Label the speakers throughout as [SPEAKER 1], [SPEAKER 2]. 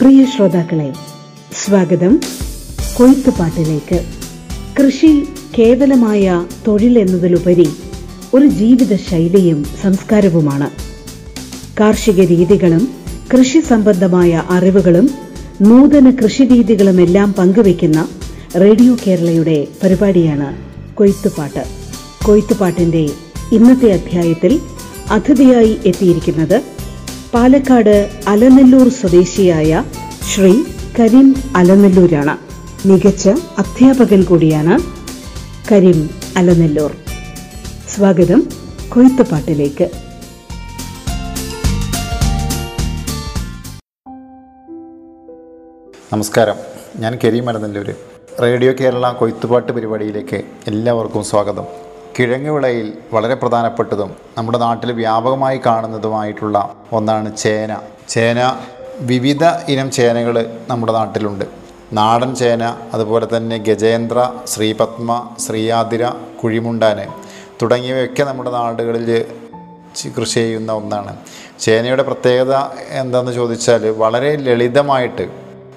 [SPEAKER 1] പ്രിയ ശ്രോതാക്കളെ സ്വാഗതം. കൊയ്ത്തുപാട്ടിലേക്ക്. കൃഷി കേവലമായ തൊഴിൽ എന്നതിലുപരി ഒരു ജീവിത ശൈലിയും സംസ്കാരവുമാണ്. കാർഷിക രീതികളും കൃഷി സംബന്ധമായ അറിവുകളും നൂതന കൃഷിരീതികളും എല്ലാം പങ്കുവയ്ക്കുന്ന റേഡിയോ കേരളയുടെ പരിപാടിയാണ് കൊയ്ത്തുപാട്ട്. കൊയ്ത്തുപാട്ടിന്റെ ഇന്നത്തെ അധ്യായത്തിൽ അതിഥിയായി എത്തിയിരിക്കുന്നത് പാലക്കാട് അലനെല്ലൂർ സ്വദേശിയായ ശ്രീ കരീം അലനെല്ലൂരാണ്. മികച്ച അധ്യാപകൻ കൂടിയാണ് കരീം അലനെല്ലൂർ. സ്വാഗതം കൊയ്ത്തുപാട്ടിലേക്ക്.
[SPEAKER 2] നമസ്കാരം. ഞാൻ കരീം അലനെല്ലൂർ റേഡിയോ കേരള കൊയ്ത്തുപാട്ട് പരിപാടിയിലേക്ക് എല്ലാവർക്കും സ്വാഗതം. കിഴങ്ങ് വിളയിൽ വളരെ പ്രധാനപ്പെട്ടതും നമ്മുടെ നാട്ടിൽ വ്യാപകമായി കാണുന്നതുമായിട്ടുള്ള ഒന്നാണ് ചേന. ചേന വിവിധ ഇനം ചേനകൾ നമ്മുടെ നാട്ടിലുണ്ട്. നാടൻ ചേന അതുപോലെ തന്നെ ഗജേന്ദ്ര ശ്രീപത്മ ശ്രീയാതിര കുഴിമുണ്ടാന് തുടങ്ങിയവയൊക്കെ നമ്മുടെ നാടുകളിൽ കൃഷി ചെയ്യുന്ന ഒന്നാണ്. ചേനയുടെ പ്രത്യേകത എന്താണെന്ന് ചോദിച്ചാൽ വളരെ ലളിതമായിട്ട്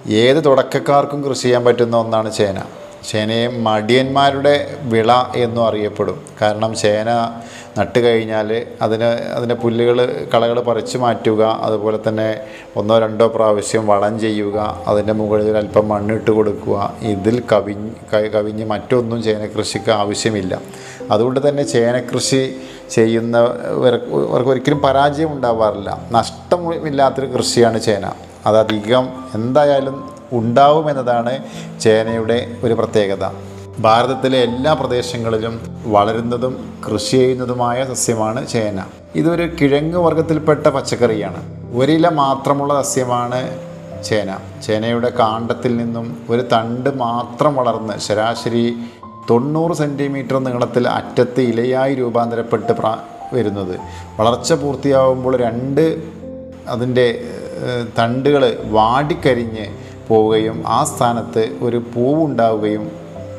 [SPEAKER 2] ഏത് തുടക്കക്കാർക്കും കൃഷി ചെയ്യാൻ പറ്റുന്ന ഒന്നാണ് ചേന. ചേനയെ മടിയന്മാരുടെ വിള എന്നും അറിയപ്പെടും. കാരണം ചേന നട്ട് കഴിഞ്ഞാൽ അതിന് അതിന്റെ പുല്ലുകൾ കളകൾ പറിച്ചു മാറ്റുക അതുപോലെ തന്നെ ഒന്നോ രണ്ടോ പ്രാവശ്യം വളം ചെയ്യുക അതിന്റെ മുകളിൽ അല്പം മണ്ണിട്ട് കൊടുക്കുക ഇതിൽ കവിഞ്ഞ് കവിഞ്ഞ് മറ്റൊന്നും ചേനക്കൃഷിക്ക് ആവശ്യമില്ല. അതുകൊണ്ട് തന്നെ ചേനക്കൃഷി കൃഷി ചെയ്യുന്നവർക്ക് ഒരിക്കലും പരാജയം ഉണ്ടാവാറില്ല. നഷ്ടമില്ലാത്തൊരു കൃഷിയാണ് ചേന അതധികം എന്തായാലും ഉണ്ടാവുമെന്നതാണ് ചേനയുടെ ഒരു പ്രത്യേകത. ഭാരതത്തിലെ എല്ലാ പ്രദേശങ്ങളിലും വളരുന്നതും കൃഷി ചെയ്യുന്നതുമായ സസ്യമാണ് ചേന. ഇതൊരു കിഴങ്ങ് വർഗത്തിൽപ്പെട്ട പച്ചക്കറിയാണ്. ഒരില മാത്രമുള്ള സസ്യമാണ് ചേന. ചേനയുടെ കാണ്ടത്തിൽ നിന്നും ഒരു തണ്ട് മാത്രം വളർന്ന് ശരാശരി തൊണ്ണൂറ് സെന്റിമീറ്റർ നീളത്തിൽ അറ്റത്ത് ഇലയായി രൂപാന്തരപ്പെട്ട് പ്ര വരുന്നത്. വളർച്ച പൂർത്തിയാവുമ്പോൾ രണ്ട് അതിന്റെ തണ്ടുകൾ വാടിക്കരിഞ്ഞ് പോവുകയും ആ സ്ഥാനത്ത് ഒരു പൂവുണ്ടാവുകയും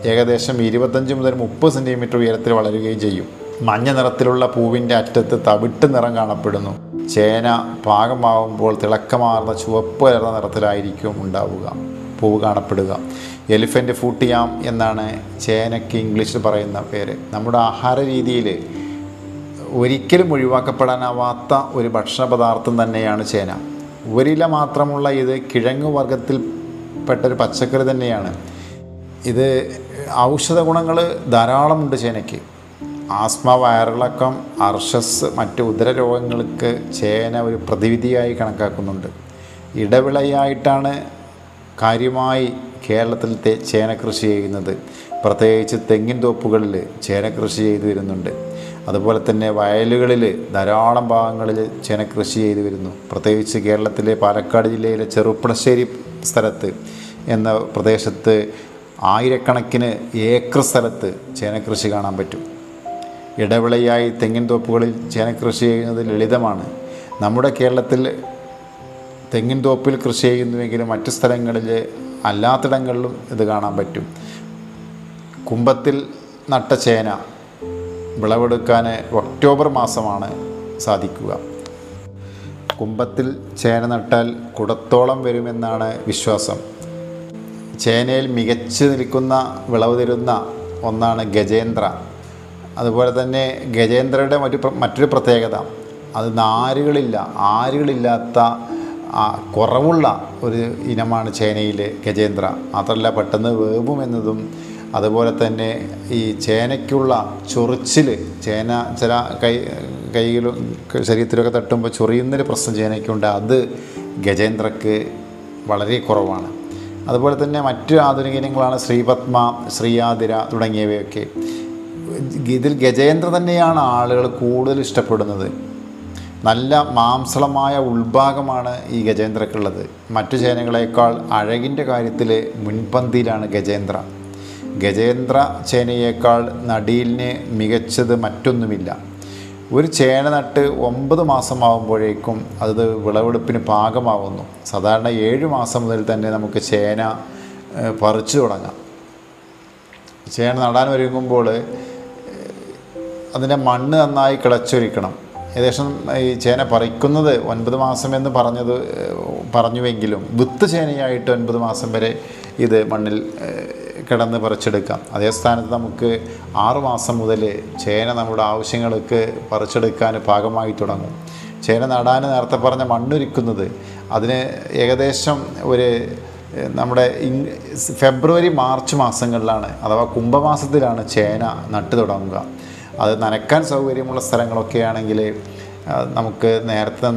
[SPEAKER 2] ഏകദേശം ഇരുപത്തഞ്ച് മുതൽ മുപ്പത് സെന്റിമീറ്റർ ഉയരത്തിൽ വളരുകയും ചെയ്യും. മഞ്ഞ നിറത്തിലുള്ള പൂവിന്റെ അറ്റത്ത് തവിട്ട് നിറം കാണപ്പെടുന്നു. ചേന പാകമാവുമ്പോൾ തിളക്കമാർന്ന ചുവപ്പ് കലർന്ന നിറത്തിലായിരിക്കും ഉണ്ടാവുക പൂവ് കാണപ്പെടുക. എലിഫന്റ് ഫൂട്ടിയാം എന്നാണ് ചേനയ്ക്ക് ഇംഗ്ലീഷിൽ പറയുന്ന പേര്. നമ്മുടെ ആഹാര രീതിയിൽ ഒരിക്കലും ഒഴിവാക്കപ്പെടാനാവാത്ത ഒരു ഭക്ഷണ പദാർത്ഥം തന്നെയാണ് ചേന. ഒരില മാത്രമുള്ള ഇത് കിഴങ്ങ് വർഗത്തിൽപ്പെട്ട ഒരു പച്ചക്കറി തന്നെയാണ്. ഇത് ഔഷധ ഗുണങ്ങൾ ധാരാളമുണ്ട് ചേനയ്ക്ക്. ആസ്മ വയറിളക്കം അർഷസ് മറ്റ് ഉദരരോഗങ്ങൾക്ക് ചേന ഒരു പ്രതിവിധിയായി കണക്കാക്കുന്നുണ്ട്. ഇടവിളയായിട്ടാണ് കാര്യമായി കേരളത്തിൽ ചേന കൃഷി ചെയ്യുന്നത്. പ്രത്യേകിച്ച് തെങ്ങിൻ തോപ്പുകളിൽ ചേന കൃഷി ചെയ്തു വരുന്നുണ്ട്. അതുപോലെ തന്നെ വയലുകളിൽ ധാരാളം ഭാഗങ്ങളിൽ ചേന കൃഷി ചെയ്തു വരുന്നു. പ്രത്യേകിച്ച് കേരളത്തിലെ പാലക്കാട് ജില്ലയിലെ ചെറുപ്പുളശ്ശേരി സ്ഥലത്ത് എന്ന പ്രദേശത്ത് ആയിരക്കണക്കിന് ഏക്കർ സ്ഥലത്ത് ചേനക്കൃഷി കൃഷി കാണാൻ പറ്റും. ഇടവിളയായി തെങ്ങിൻ തോപ്പുകളിൽ ചേനക്കൃഷി കൃഷി ചെയ്യുന്നത് ലളിതമാണ്. നമ്മുടെ കേരളത്തിൽ തെങ്ങിൻ തോപ്പിൽ കൃഷി ചെയ്യുന്നുവെങ്കിലും മറ്റു സ്ഥലങ്ങളിൽ അല്ലാത്തിടങ്ങളിലും ഇത് കാണാൻ പറ്റും. കുമ്പത്തിൽ നട്ട ചേന വിളവെടുക്കാൻ ഒക്ടോബർ മാസമാണ് സാധിക്കുക. കുമ്പത്തിൽ ചേന നട്ടാൽ കുടത്തോളം വരുമെന്നാണ് വിശ്വാസം. ചേനയിൽ മികച്ചു നിൽക്കുന്ന വിളവ് തരുന്ന ഒന്നാണ് ഗജേന്ദ്ര. അതുപോലെ തന്നെ ഗജേന്ദ്രയുടെ മറ്റു മറ്റൊരു പ്രത്യേകത അത് നാരുകളില്ല ആരുകളില്ലാത്ത കുറവുള്ള ഒരു ഇനമാണ് ചേനയിൽ ഗജേന്ദ്ര. മാത്രമല്ല പെട്ടെന്ന് വേവുമെന്നതും അതുപോലെ തന്നെ ഈ ചേനയ്ക്കുള്ള ചൊറിച്ചിൽ ചേന ചില കൈ കൈയിലും ശരീരത്തിലൊക്കെ തട്ടുമ്പോൾ ചൊറിയുന്നൊരു പ്രശ്നം ചേനയ്ക്കുണ്ട് അത് ഗജേന്ദ്രക്ക് വളരെ കുറവാണ്. അതുപോലെ തന്നെ മറ്റു ആധുനിക ഇനങ്ങളാണ് ശ്രീപത്മ ശ്രീയാതിര തുടങ്ങിയവയൊക്കെ. ഇതിൽ ഗജേന്ദ്ര തന്നെയാണ് ആളുകൾ കൂടുതൽ ഇഷ്ടപ്പെടുന്നത്. നല്ല മാംസളമായ ഉൾഭാഗമാണ് ഈ ഗജേന്ദ്രക്കുള്ളത്. മറ്റു ചേനകളേക്കാൾ അഴകിന്റെ കാര്യത്തിൽ മുൻപന്തിയിലാണ് ഗജേന്ദ്ര. ഗജേന്ദ്ര ചേനയേക്കാൾ നടീലിന് മികച്ചത് മറ്റൊന്നുമില്ല. ഒരു ചേന നട്ട് ഒമ്പത് മാസമാകുമ്പോഴേക്കും അത് വിളവെടുപ്പിന് പാകമാവുന്നു. സാധാരണ ഏഴ് മാസം മുതൽ തന്നെ നമുക്ക് ചേന പറിച്ചു തുടങ്ങാം. ചേന നടാൻ ഒരുങ്ങുമ്പോൾ അതിന്റെ മണ്ണ് നന്നായി കിളച്ചൊരുക്കണം. ഏകദേശം ഈ ചേന പറിക്കുന്നത് ഒൻപത് മാസം എന്ന് പറഞ്ഞത് പറഞ്ഞുവെങ്കിലും വിത്ത് ചേനയായിട്ട് ഒൻപത് മാസം വരെ ഇത് മണ്ണിൽ കിടന്ന് പറിച്ചെടുക്കാം. അതേ സ്ഥാനത്ത് നമുക്ക് ആറുമാസം മുതൽ ചേന നമ്മുടെ ആവശ്യങ്ങൾക്ക് പറിച്ചെടുക്കാൻ പാകമായി തുടങ്ങും. ചേന നടാൻ നേരത്തെ പറഞ്ഞ മണ്ണൊരുക്കുന്നത് അതിന് ഏകദേശം ഒരു നമ്മുടെ ഫെബ്രുവരി മാർച്ച് മാസങ്ങളിലാണ് അഥവാ കുംഭമാസത്തിലാണ് ചേന നട്ടു തുടങ്ങുക. അത് നനക്കാൻ സൗകര്യമുള്ള സ്ഥലങ്ങളൊക്കെ ആണെങ്കിൽ നമുക്ക് നേരത്തെ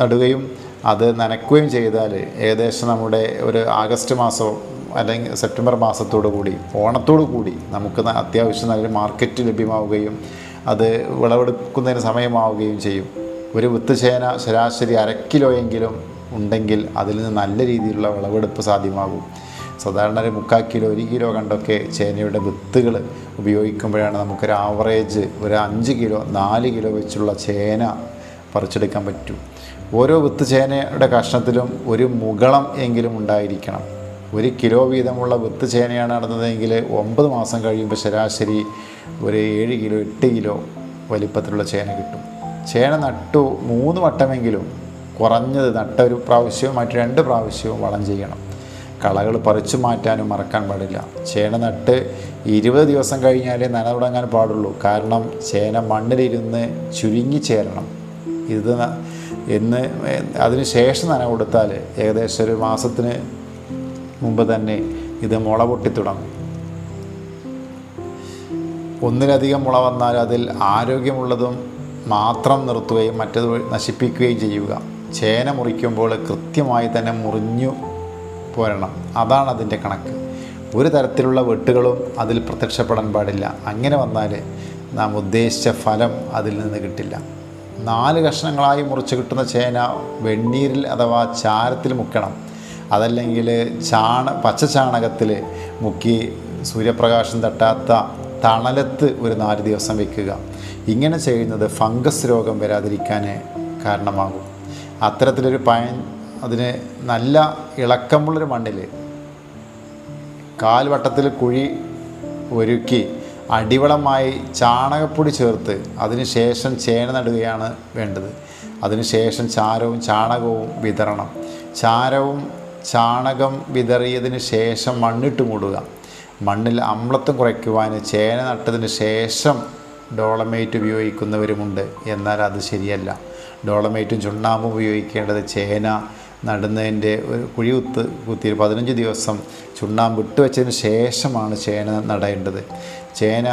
[SPEAKER 2] നടുകയും അത് നനക്കുകയും ചെയ്താൽ ഏകദേശം നമ്മുടെ ഒരു ആഗസ്റ്റ് മാസമോ അല്ലെങ്കിൽ സെപ്റ്റംബർ മാസത്തോടു കൂടി ഓണത്തോടു കൂടി നമുക്ക് അത്യാവശ്യം നല്ല മാർക്കറ്റ് ലഭ്യമാവുകയും അത് വിളവെടുക്കുന്നതിന് സമയമാവുകയും ചെയ്യും. ഒരു വിത്ത് ചേന ശരാശരി അര കിലോയെങ്കിലും ഉണ്ടെങ്കിൽ അതിൽ നിന്ന് നല്ല രീതിയിലുള്ള വിളവെടുപ്പ് സാധ്യമാകും. സാധാരണ ഒരു മുക്കാൽ കിലോ ഒരു കിലോ കണ്ടൊക്കെ ചേനയുടെ വിത്തുകൾ ഉപയോഗിക്കുമ്പോഴാണ് നമുക്കൊരു ആവറേജ് ഒരു അഞ്ച് കിലോ നാല് കിലോ വെച്ചുള്ള ചേന പറിച്ചെടുക്കാൻ പറ്റും. ഓരോ വിത്ത് ചേനയുടെ കഷ്ണത്തിലും ഒരു മുകളം എങ്കിലും ഉണ്ടായിരിക്കണം. ഒരു കിലോ വീതമുള്ള വിത്ത് ചേനയാണ് നടന്നതെങ്കിൽ ഒമ്പത് മാസം കഴിയുമ്പോൾ ശരാശരി ഒരു ഏഴ് കിലോ എട്ട് കിലോ വലിപ്പത്തിലുള്ള ചേന കിട്ടും. ചേന നട്ടു മൂന്ന് വട്ടമെങ്കിലും കുറഞ്ഞത് നട്ട ഒരു പ്രാവശ്യവും മറ്റു രണ്ട് പ്രാവശ്യവും വളം ചെയ്യണം. കളകൾ പറിച്ചു മാറ്റാനും മറക്കാൻ പാടില്ല. ചേന നട്ട് ഇരുപത് ദിവസം കഴിഞ്ഞാലേ നന തുടങ്ങാൻ പാടുള്ളൂ. കാരണം ചേന മണ്ണിലിരുന്ന് ചുരുങ്ങി ചേരണം. ഇത് എന്ന് അതിന് ശേഷം നന കൊടുത്താൽ ഏകദേശം ഒരു മാസത്തിന് മുമ്പ് തന്നെ ഇത് മുള പൊട്ടി തുടങ്ങും ഒന്നിലധികം മുള വന്നാൽ അതിൽ ആരോഗ്യമുള്ളതും മാത്രം നിർത്തുകയും മറ്റത് നശിപ്പിക്കുകയും ചെയ്യുക. ചേന മുറിക്കുമ്പോൾ കൃത്യമായി തന്നെ മുറിഞ്ഞു പോരണം. അതാണ് അതിന്റെ കണക്ക്. ഒരു തരത്തിലുള്ള വെട്ടുകളും അതിൽ പ്രത്യക്ഷപ്പെടാൻ പാടില്ല. അങ്ങനെ വന്നാൽ നാം ഉദ്ദേശിച്ച ഫലം അതിൽ നിന്ന് കിട്ടില്ല. നാല് കഷ്ണങ്ങളായി മുറിച്ച് കിട്ടുന്ന ചേന വെണ്ണീരിൽ അഥവാ ചാരത്തിൽ മുക്കണം. അതല്ലെങ്കിൽ ചാണ പച്ച ചാണകത്തിൽ മുക്കി സൂര്യപ്രകാശം തട്ടാത്ത തണലത്ത് ഒരു നാല് ദിവസം വെക്കുക. ഇങ്ങനെ ചെയ്യുന്നത് ഫംഗസ് രോഗം വരാതിരിക്കാൻ കാരണമാകും. അത്തരത്തിലൊരു പയൻ അതിന് നല്ല ഇളക്കമുള്ളൊരു മണ്ണിൽ കാൽവട്ടത്തിൽ കുഴി ഒരുക്കി അടിവളമായി ചാണകപ്പൊടി ചേർത്ത് അതിനുശേഷം ചേന നടുകയാണ് വേണ്ടത്. അതിനുശേഷം ചാരവും ചാണകവും വിതരണം ചാരവും ചാണകം വിതറിയതിന് ശേഷം മണ്ണിട്ട് മൂടുക. മണ്ണിൽ അമ്ലത്വം കുറയ്ക്കുവാൻ ചേന നട്ടതിന് ശേഷം ഡോളമേറ്റ് ഉപയോഗിക്കുന്നവരുമുണ്ട്. എന്നാൽ അത് ശരിയല്ല. ഡോളമേറ്റും ചുണ്ണാമ്പും ഉപയോഗിക്കേണ്ടത് ചേന നടുന്നതിന്റെ ഒരു കുഴി കുത്ത് കുത്തി പതിനഞ്ച് ദിവസം ചുണ്ണാമ്പ് ഇട്ട് വെച്ചതിന് ശേഷമാണ് ചേന നടേണ്ടത്. ചേന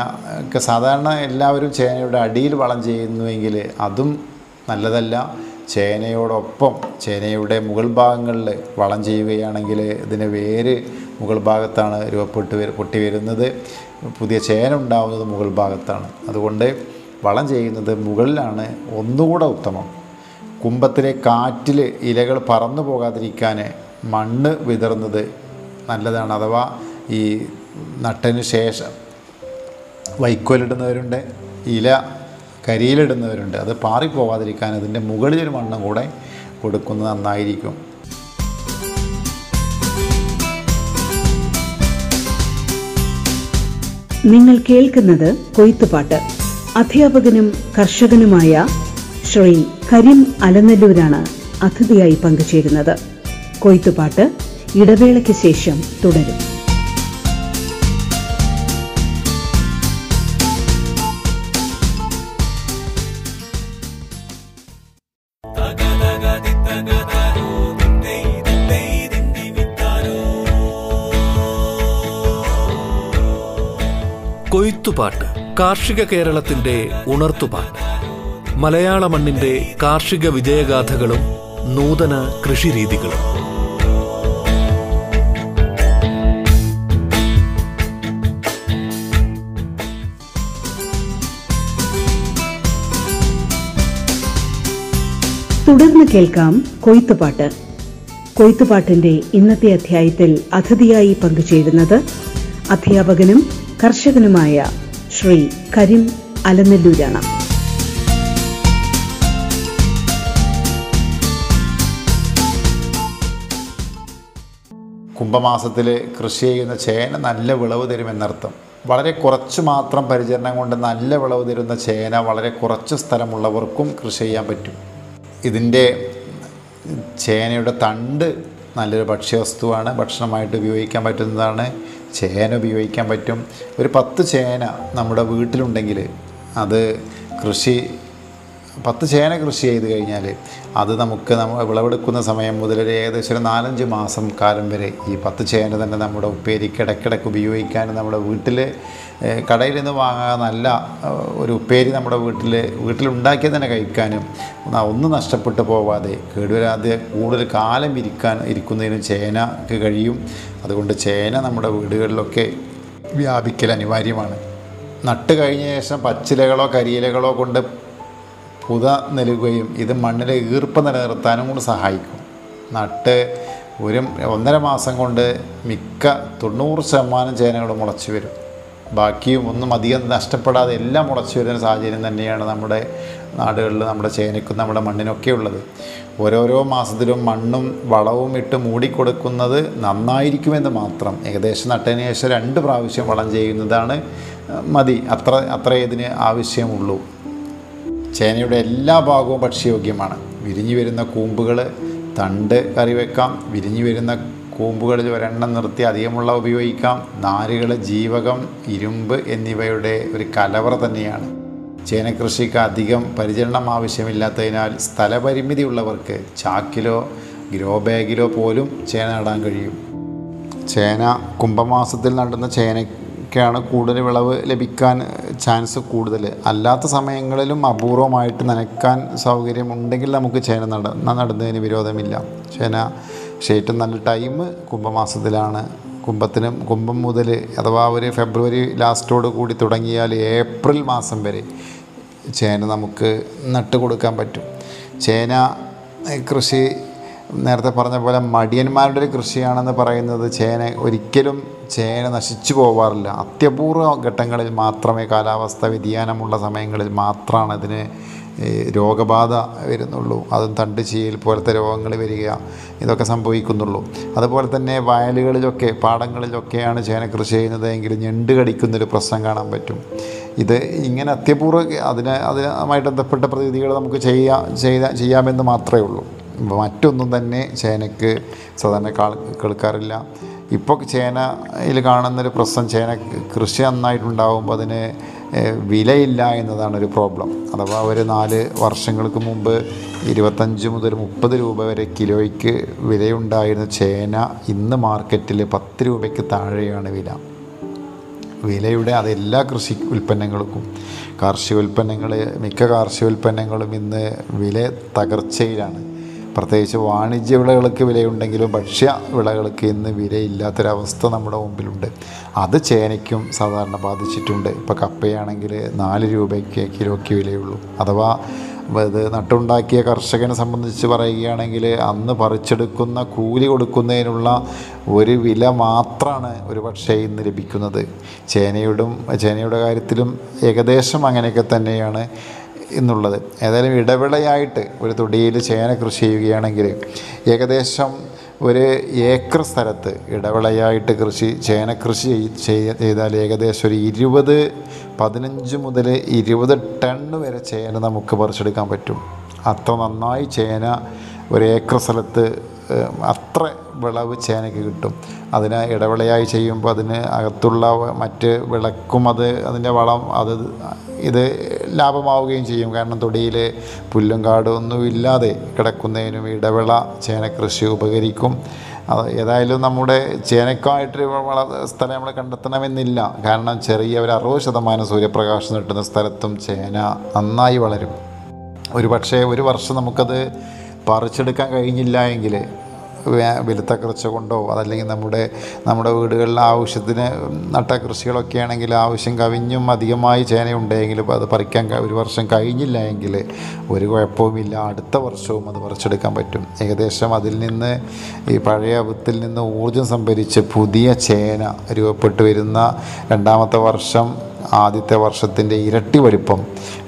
[SPEAKER 2] സാധാരണ എല്ലാവരും ചേനയുടെ അടിയിൽ വളം ചെയ്യുന്നുവെങ്കിൽ അതും നല്ലതല്ല. ചേനയോടൊപ്പം ചേനയുടെ മുകൾ ഭാഗങ്ങളിൽ വളം ചെയ്യുകയാണെങ്കിൽ ഇതിന് വേര് മുകൾ ഭാഗത്താണ് രൂപപ്പെട്ട് പൊട്ടി വരുന്നത്. പുതിയ ചേന ഉണ്ടാവുന്നത് മുകൾ ഭാഗത്താണ്. അതുകൊണ്ട് വളം ചെയ്യുന്നത് മുകളിലാണ് ഒന്നുകൂടെ ഉത്തമം. കുംഭത്തിലെ കാറ്റിൽ ഇലകൾ പറന്നു പോകാതിരിക്കാൻ മണ്ണ് വിതറുന്നത് നല്ലതാണ്. അഥവാ ഈ നട്ടതിന് ശേഷം വൈക്കോലിടുന്നവരുണ്ട്. ഇല കരിയിലിടുന്നവരുണ്ട്. അത് പാറിപ്പോവാതിരിക്കാൻ അതിന്റെ മുകളിലൊരു മണ്ണ് കൂടെ കൊടുക്കുന്നത് നന്നായിരിക്കും.
[SPEAKER 1] നിങ്ങൾ കേൾക്കുന്നത് കൊയ്ത്തുപാട്ട്. അധ്യാപകനും കർഷകനുമായ ശ്രീ കരീം അലനല്ലൂരാണ് അതിഥിയായി പങ്കുചേരുന്നത്. കൊയ്ത്തുപാട്ട് ഇടവേളയ്ക്ക് ശേഷം തുടരും.
[SPEAKER 3] കൊയ്ത്തുപാട്ട് കാർഷിക കേരളത്തിന്റെ ഉണർത്തുപാട്ട്. മലയാള മണ്ണിന്റെ കാർഷിക വിജയഗാഥകളും നൂതന കൃഷിരീതികളും.
[SPEAKER 1] തുടർന്ന് കേൾക്കാം കൊയ്ത്തുപാട്ട്. കൊയ്ത്തുപാട്ടിന്റെ ഇന്നത്തെ അധ്യായത്തിൽ അതിഥിയായി പങ്കുചേരുന്നത് അധ്യാപകനും കർഷകനുമായ ശ്രീ കരിം അലനെല്ലൂരാണ്.
[SPEAKER 2] കുംഭമാസത്തിൽ കൃഷി ചെയ്യുന്ന ചേന നല്ല വിളവ് തരുമെന്നർത്ഥം. വളരെ കുറച്ച് മാത്രം പരിചരണം കൊണ്ട് നല്ല വിളവ് തരുന്ന ചേന വളരെ കുറച്ച് സ്ഥലമുള്ളവർക്കും കൃഷി ചെയ്യാൻ പറ്റും. ഇതിന്റെ ചേനയുടെ തണ്ട് നല്ലൊരു ഭക്ഷ്യവസ്തുവാണ്. ഭക്ഷണമായിട്ട് ഉപയോഗിക്കാൻ പറ്റുന്നതാണ്. ചേന ഉപയോഗിക്കാൻ പറ്റും. ഒരു പത്ത് ചേന നമ്മുടെ വീട്ടിലുണ്ടെങ്കിൽ അത് കൃഷി പത്ത് ചേന കൃഷി ചെയ്ത് കഴിഞ്ഞാൽ അത് നമുക്ക് നമ്മൾ വിളവെടുക്കുന്ന സമയം മുതൽ ഒരു ഏകദേശം ഒരു നാലഞ്ച് മാസം കാലം വരെ ഈ പത്ത് ചേന തന്നെ നമ്മുടെ ഉപ്പേരിക്ക് ഇടയ്ക്കിടയ്ക്ക് ഉപയോഗിക്കാനും നമ്മുടെ വീട്ടിൽ കടയിൽ നിന്ന് വാങ്ങാൻ നല്ല ഒരു ഉപ്പേരി നമ്മുടെ വീട്ടിൽ വീട്ടിലുണ്ടാക്കി തന്നെ കഴിക്കാനും ഒന്നും നഷ്ടപ്പെട്ടു പോവാതെ കേടുവരാതെ കൂടുതൽ കാലം ഇരിക്കാൻ ഇരിക്കുന്നതിനും ചേനക്ക് കഴിയും. അതുകൊണ്ട് ചേന നമ്മുടെ വീടുകളിലൊക്കെ വ്യാപിക്കൽ അനിവാര്യമാണ്. നട്ട് കഴിഞ്ഞ ശേഷം പച്ചിലകളോ കരിയിലകളോ കൊണ്ട് പുത നൽകുകയും ഇത് മണ്ണിലെ ഈർപ്പം നിലനിർത്താനും കൂടി സഹായിക്കും. നട്ട് ഒരു ഒന്നര മാസം കൊണ്ട് മിക്ക തൊണ്ണൂറ് ശതമാനം ചേനകൾ മുളച്ചു വരും. ബാക്കിയും ഒന്നും അധികം നഷ്ടപ്പെടാതെ എല്ലാം മുളച്ചു വരുന്ന സാഹചര്യം തന്നെയാണ് നമ്മുടെ നാടുകളിൽ നമ്മുടെ ചേനയ്ക്കും നമ്മുടെ മണ്ണിനൊക്കെ ഉള്ളത്. ഓരോരോ മാസത്തിലും മണ്ണും വളവും ഇട്ട് മൂടിക്കൊടുക്കുന്നത് നന്നായിരിക്കുമെന്ന് മാത്രം. ഏകദേശം നട്ടതിന് ശേഷം രണ്ട് പ്രാവശ്യം വളം ചെയ്യുന്നതാണ് മതി. അത്ര അത്രേ ഇതിന് ആവശ്യമുള്ളൂ. ചേനയുടെ എല്ലാ ഭാഗവും ഭക്ഷ്യയോഗ്യമാണ്. വിരിഞ്ഞു വരുന്ന കൂമ്പുകൾ തണ്ട് കറി വെക്കാം. വിരിഞ്ഞു വരുന്ന കൂമ്പുകളിൽ ഒരെണ്ണം നിർത്തി അധികമുള്ള ഉപയോഗിക്കാം. നാരുകൾ ജീവകം ഇരുമ്പ് എന്നിവയുടെ ഒരു കലവറ തന്നെയാണ്. ചേന കൃഷിക്ക് അധികം പരിചരണം ആവശ്യമില്ലാത്തതിനാൽ സ്ഥലപരിമിതി ഉള്ളവർക്ക് ചാക്കിലോ ഗ്രോ ബാഗിലോ പോലും ചേന നടാൻ കഴിയും. ചേന കുംഭമാസത്തിൽ നടുന്ന ചേനയ്ക്കാണ് കൂടുതൽ വിളവ് ലഭിക്കാൻ ചാൻസ് കൂടുതൽ. അല്ലാത്ത സമയങ്ങളിലും അപൂർവമായിട്ട് നനയ്ക്കാൻ സൗകര്യമുണ്ടെങ്കിൽ നമുക്ക് ചേന നട നടുന്നതിന് വിരോധമില്ല. ചേന പക്ഷേ ഏറ്റവും നല്ല ടൈം കുംഭമാസത്തിലാണ്. കുംഭത്തിനും കുംഭം മുതൽ അഥവാ ഒരു ഫെബ്രുവരി ലാസ്റ്റോട് കൂടി തുടങ്ങിയാൽ ഏപ്രിൽ മാസം വരെ ചേന നമുക്ക് നട്ട് കൊടുക്കാൻ പറ്റും. ചേന കൃഷി നേരത്തെ പറഞ്ഞ പോലെ മടിയന്മാരുടെ ഒരു കൃഷിയാണെന്ന് പറയുന്നത് ചേന ഒരിക്കലും ചേന നശിച്ചു പോവാറില്ല. അത്യപൂർവ ഘട്ടങ്ങളിൽ മാത്രമേ കാലാവസ്ഥ വ്യതിയാനമുള്ള സമയങ്ങളിൽ മാത്രമാണ് ഇതിന് രോഗബാധ വരുന്നുള്ളൂ. അതും തണ്ട് ചീയൽ പോലത്തെ രോഗങ്ങൾ വരിക ഇതൊക്കെ സംഭവിക്കുന്നുള്ളൂ. അതുപോലെ തന്നെ വയലുകളിലൊക്കെ പാടങ്ങളിലൊക്കെയാണ് ചേന കൃഷി ചെയ്യുന്നത് ചെയ്യുന്നതെങ്കിൽ ഞണ്ട് കടിക്കുന്നൊരു പ്രശ്നം കാണാൻ പറ്റും. ഇത് ഇങ്ങനെ അത്യപൂർവ അതിന് അതുമായിട്ട് ബന്ധപ്പെട്ട പ്രതിവിധികൾ നമുക്ക് ചെയ്യാ ചെയ്ത ചെയ്യാമെന്ന് മാത്രമേ ഉള്ളൂ. മറ്റൊന്നും തന്നെ ചേനയ്ക്ക് സാധാരണ കാൾ കേൾക്കാറില്ല. ഇപ്പോൾ ചേനയിൽ കാണുന്നൊരു പ്രശ്നം ചേന കൃഷി നന്നായിട്ടുണ്ടാകുമ്പോൾ അതിന് വിലയില്ല എന്നതാണ് ഒരു പ്രോബ്ലം. അഥവാ ഒരു നാല് വർഷങ്ങൾക്ക് മുമ്പ് ഇരുപത്തഞ്ച് മുതൽ മുപ്പത് രൂപ വരെ കിലോയ്ക്ക് വിലയുണ്ടായിരുന്ന ചേന ഇന്ന് മാർക്കറ്റിൽ പത്ത് രൂപയ്ക്ക് താഴെയാണ് വില. വിലയുടെ അത് എല്ലാ കൃഷി ഉൽപ്പന്നങ്ങൾക്കും കാർഷിക ഉൽപ്പന്നങ്ങൾ മിക്ക കാർഷിക ഉൽപ്പന്നങ്ങളും ഇന്ന് വില തകർച്ചയിലാണ്. പ്രത്യേകിച്ച് വാണിജ്യ വിളകൾക്ക് വിലയുണ്ടെങ്കിലും ഭക്ഷ്യ വിളകൾക്ക് ഇന്ന് വിലയില്ലാത്തൊരവസ്ഥ നമ്മുടെ മുമ്പിലുണ്ട്. അത് ചേനയ്ക്കും സാധാരണ ബാധിച്ചിട്ടുണ്ട്. ഇപ്പോൾ കപ്പയാണെങ്കിൽ നാല് രൂപയ്ക്ക് കിലോയ്ക്ക് വിലയുള്ളൂ. അഥവാ ഇത് നട്ടുണ്ടാക്കിയ കർഷകനെ സംബന്ധിച്ച് പറയുകയാണെങ്കിൽ അന്ന് പറിച്ചെടുക്കുന്ന കൂലി കൊടുക്കുന്നതിനുള്ള ഒരു വില മാത്രമാണ് ഒരു പക്ഷേ ഇന്ന് ലഭിക്കുന്നത്. ചേനയോടും ചേനയുടെ കാര്യത്തിലും ഏകദേശം അങ്ങനെയൊക്കെ തന്നെയാണ്. എന്നുള്ളത്. ഏതായാലും ഇടവിളയായിട്ട് ഒരു തൊടിയിൽ ചേന കൃഷി ചെയ്യുകയാണെങ്കിൽ ഏകദേശം ഒരു ഏക്കർ സ്ഥലത്ത് ഇടവിളയായിട്ട് കൃഷി ചേന കൃഷി ചെയ്താൽ ഏകദേശം ഒരു ഇരുപത് പതിനഞ്ച് മുതൽ ഇരുപത് ടണ്ണ് വരെ ചേന നമുക്ക് പറിച്ചെടുക്കാൻ പറ്റും. അത്ര നന്നായി ചേന ഒരു ഏക്കർ സ്ഥലത്ത് അത്ര വിളവ് ചേനയ്ക്ക് കിട്ടും. അതിന് ഇടവിളയായി ചെയ്യുമ്പോൾ അതിന് അകത്തുള്ള മറ്റ് വിളക്കും അത് അതിന്റെ വളം അത് ഇത് ലാഭമാവുകയും ചെയ്യും. കാരണം തൊടിയിൽ പുല്ലും കാടും ഒന്നും ഇല്ലാതെ കിടക്കുന്നതിനും ഇടവിള ചേനക്കൃഷി കൃഷി ഉപകരിക്കും. അത് ഏതായാലും നമ്മുടെ ചേനക്കായിട്ട് വള സ്ഥലം നമ്മൾ കണ്ടെത്തണമെന്നില്ല. കാരണം ചെറിയ ഒരു അറുപത് ശതമാനം സൂര്യപ്രകാശം കിട്ടുന്ന സ്ഥലത്തും ചേന നന്നായി വളരും. ഒരു പക്ഷേ ഒരു വർഷം നമുക്കത് പറിച്ചെടുക്കാൻ കഴിഞ്ഞില്ല എങ്കിൽ വിലത്തക്കർച്ച കൊണ്ടോ അതല്ലെങ്കിൽ നമ്മുടെ നമ്മുടെ വീടുകളിൽ ആവശ്യത്തിന് നട്ട കൃഷികളൊക്കെ ആണെങ്കിൽ ആവശ്യം കവിഞ്ഞും അധികമായി ചേനയുണ്ടെങ്കിലും അത് പറിക്കാൻ ഒരു വർഷം കഴിഞ്ഞില്ല എങ്കിൽ ഒരു കുഴപ്പവുമില്ല. അടുത്ത വർഷവും അത് പറിച്ചെടുക്കാൻ പറ്റും. ഏകദേശം അതിൽ നിന്ന് ഈ പഴയ വിത്തിൽ നിന്ന് ഊർജം സംഭരിച്ച് പുതിയ ചേന രൂപപ്പെട്ടു വരുന്ന രണ്ടാമത്തെ വർഷം ആദ്യത്തെ വർഷത്തിന്റെ ഇരട്ടി വലിപ്പം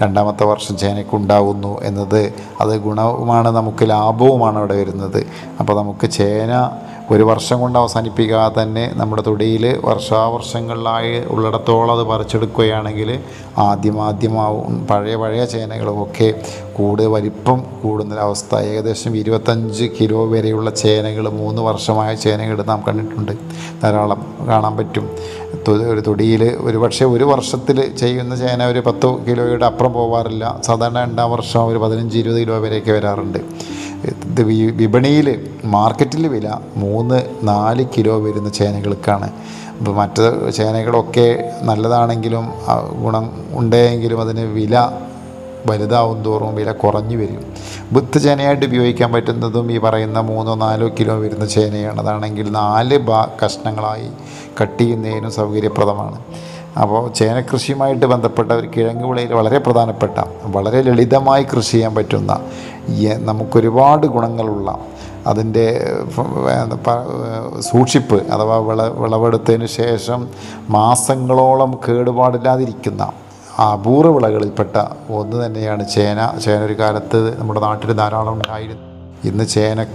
[SPEAKER 2] രണ്ടാമത്തെ വർഷം ചേനയ്ക്കുണ്ടാവുന്നു എന്നത് അത് ഗുണവുമാണ് നമുക്ക് ലാഭവുമാണ് അവിടെ വരുന്നത്. അപ്പോൾ നമുക്ക് ചേന ഒരു വർഷം കൊണ്ട് അവസാനിപ്പിക്കാതെ തന്നെ നമ്മുടെ തൊടിയിൽ വർഷാവർഷങ്ങളിലായി ഉള്ളിടത്തോളം അത് പറിച്ചെടുക്കുകയാണെങ്കിൽ ആദ്യമാദ്യമാവും പഴയ പഴയ ചേനകളുമൊക്കെ കൂട് വലിപ്പം കൂടുന്നൊരവസ്ഥ ഏകദേശം ഇരുപത്തഞ്ച് കിലോ വരെയുള്ള ചേനകൾ മൂന്ന് വർഷമായ ചേനകൾ നാം കണ്ടിട്ടുണ്ട്. ധാരാളം കാണാൻ പറ്റും. ഒരു തൊടിയിൽ ഒരു പക്ഷേ ഒരു വർഷത്തിൽ ചെയ്യുന്ന ചേന ഒരു പത്ത് കിലോയുടെ അപ്പുറം പോവാറില്ല. സാധാരണ രണ്ടാം വർഷം ഒരു പതിനഞ്ച് ഇരുപത് കിലോ വരെയൊക്കെ വരാറുണ്ട്. വിപണിയിൽ മാർക്കറ്റിൽ വില മൂന്ന് നാല് കിലോ വരുന്ന ചേനകൾക്കാണ്. ഇപ്പോൾ മറ്റ് ചേനകളൊക്കെ നല്ലതാണെങ്കിലും ഗുണം ഉണ്ടെങ്കിലും അതിന് വില വലുതാവും തോറും വില കുറഞ്ഞു വരും. വിത്ത് ചേനയായിട്ട് ഉപയോഗിക്കാൻ പറ്റുന്നതും ഈ പറയുന്ന മൂന്നോ നാലോ കിലോ വരുന്ന ചേനയാണ്. അതാണെങ്കിൽ നാല് ഭാ കഷ്ണങ്ങളായി കട്ട് ചെയ്യുന്നതിനും സൗകര്യപ്രദമാണ്. അപ്പോൾ ചേനക്കൃഷിയുമായിട്ട് ബന്ധപ്പെട്ട ഒരു കിഴങ്ങ് വിളയിൽ വളരെ പ്രധാനപ്പെട്ട വളരെ ലളിതമായി കൃഷി ചെയ്യാൻ പറ്റുന്ന നമുക്കൊരുപാട് ഗുണങ്ങളുള്ള അതിന്റെ സൂക്ഷിപ്പ് അഥവാ വിള വിളവെടുത്തതിന് ശേഷം മാസങ്ങളോളം കേടുപാടില്ലാതിരിക്കുന്ന അപൂർവ വിളകളിൽപ്പെട്ട ഒന്ന് തന്നെയാണ് ചേന. ചേന ഒരു കാലത്ത് നമ്മുടെ നാട്ടിൽ ധാരാളം ഉണ്ടായിരുന്നു. ഇന്ന് ചേന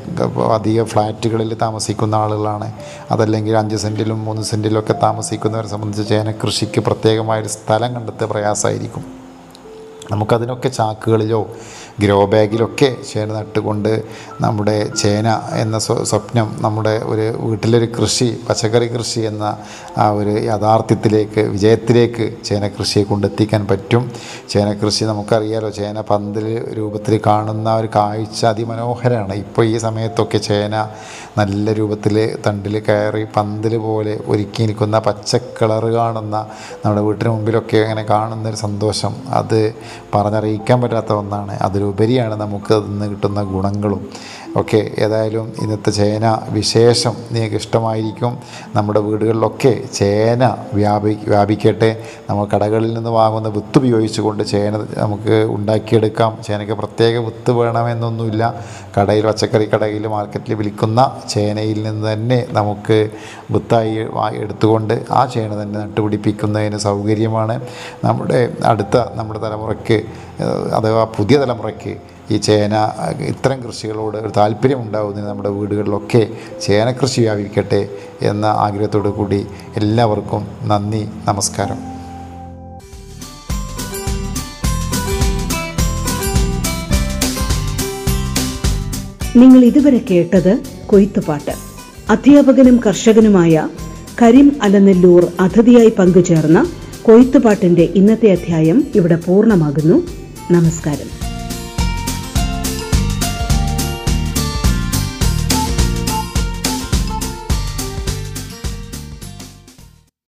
[SPEAKER 2] അധിക ഫ്ലാറ്റുകളിൽ താമസിക്കുന്ന ആളുകളാണ്. അതല്ലെങ്കിൽ അഞ്ച് സെന്റിലും മൂന്ന് സെന്റിലും ഒക്കെ താമസിക്കുന്നവരെ സംബന്ധിച്ച് ചേന കൃഷിക്ക് പ്രത്യേകമായൊരു സ്ഥലം കണ്ടെത്തുക പ്രയാസമായിരിക്കും. നമുക്കതിനൊക്കെ ചാക്കുകളിലോ ഗ്രോ ബാഗിലൊക്കെ ചേന നട്ടുകൊണ്ട് നമ്മുടെ ചേന എന്ന സ്വപ്നം നമ്മുടെ ഒരു വീട്ടിലൊരു കൃഷി പച്ചക്കറി കൃഷി എന്ന ആ ഒരു യാഥാർത്ഥ്യത്തിലേക്ക് വിജയത്തിലേക്ക് ചേന കൃഷിയെ കൊണ്ടെത്തിക്കാൻ പറ്റും. ചേന കൃഷി നമുക്കറിയാലോ ചേന പന്തൽ രൂപത്തിൽ കാണുന്ന ഒരു കാഴ്ച അതിമനോഹരമാണ് ഇപ്പോൾ ഈ സമയത്തൊക്കെ ചേന നല്ല രൂപത്തിൽ തണ്ടിൽ കയറി പന്തൽ പോലെ ഒരുക്കി നിൽക്കുന്ന പച്ച കളർ കാണുന്ന നമ്മുടെ വീട്ടിന് മുമ്പിലൊക്കെ അങ്ങനെ കാണുന്ന ഒരു സന്തോഷം. അത് പറഞ്ഞറിയിക്കാൻ പറ്റാത്ത ഒന്നാണ്. അതിലുപരിയാണ് നമുക്ക് അതിൽ നിന്ന് കിട്ടുന്ന ഗുണങ്ങളും. ഓക്കെ ഏതായാലും ഇന്നത്തെ ചേന വിശേഷം നിങ്ങൾക്ക് ഇഷ്ടമായിരിക്കും. നമ്മുടെ വീടുകളിലൊക്കെ ചേന വ്യാപി വ്യാപിക്കട്ടെ. നമ്മൾ കടകളിൽ നിന്ന് വാങ്ങുന്ന വിത്ത് ഉപയോഗിച്ചുകൊണ്ട് ചേന നമുക്ക് ഉണ്ടാക്കിയെടുക്കാം. ചേനയ്ക്ക് പ്രത്യേക വിത്ത് വേണമെന്നൊന്നുമില്ല. കടയിൽ പച്ചക്കറി കടയിൽ മാർക്കറ്റിൽ വിൽക്കുന്ന ചേനയിൽ നിന്ന് തന്നെ നമുക്ക് വിത്തായി എടുത്തുകൊണ്ട് ആ ചേന തന്നെ നട്ടുപിടിപ്പിക്കുന്നതിന് സൗകര്യമാണ്. നമ്മുടെ അടുത്ത നമ്മുടെ തലമുറയ്ക്ക് അഥവാ പുതിയ തലമുറയ്ക്ക് ഈ ചേന ഇത്തരം കൃഷികളോട് ഒരു താല്പര്യം ഉണ്ടാകുന്നതിന് നമ്മുടെ വീടുകളിലൊക്കെ ചേന കൃഷി വ്യാപിക്കട്ടെ എന്ന ആഗ്രഹത്തോടു കൂടി എല്ലാവർക്കും നന്ദി നമസ്കാരം.
[SPEAKER 1] നിങ്ങൾ ഇതുവരെ കേട്ടത് കൊയ്ത്തുപാട്ട് അധ്യാപകനും കർഷകനുമായ കരീം അലനെല്ലൂർ അതിഥിയായി പങ്കുചേർന്ന കൊയ്ത്തുപാട്ടിന്റെ ഇന്നത്തെ അധ്യായം ഇവിടെ പൂർണമാകുന്നു. നമസ്കാരം.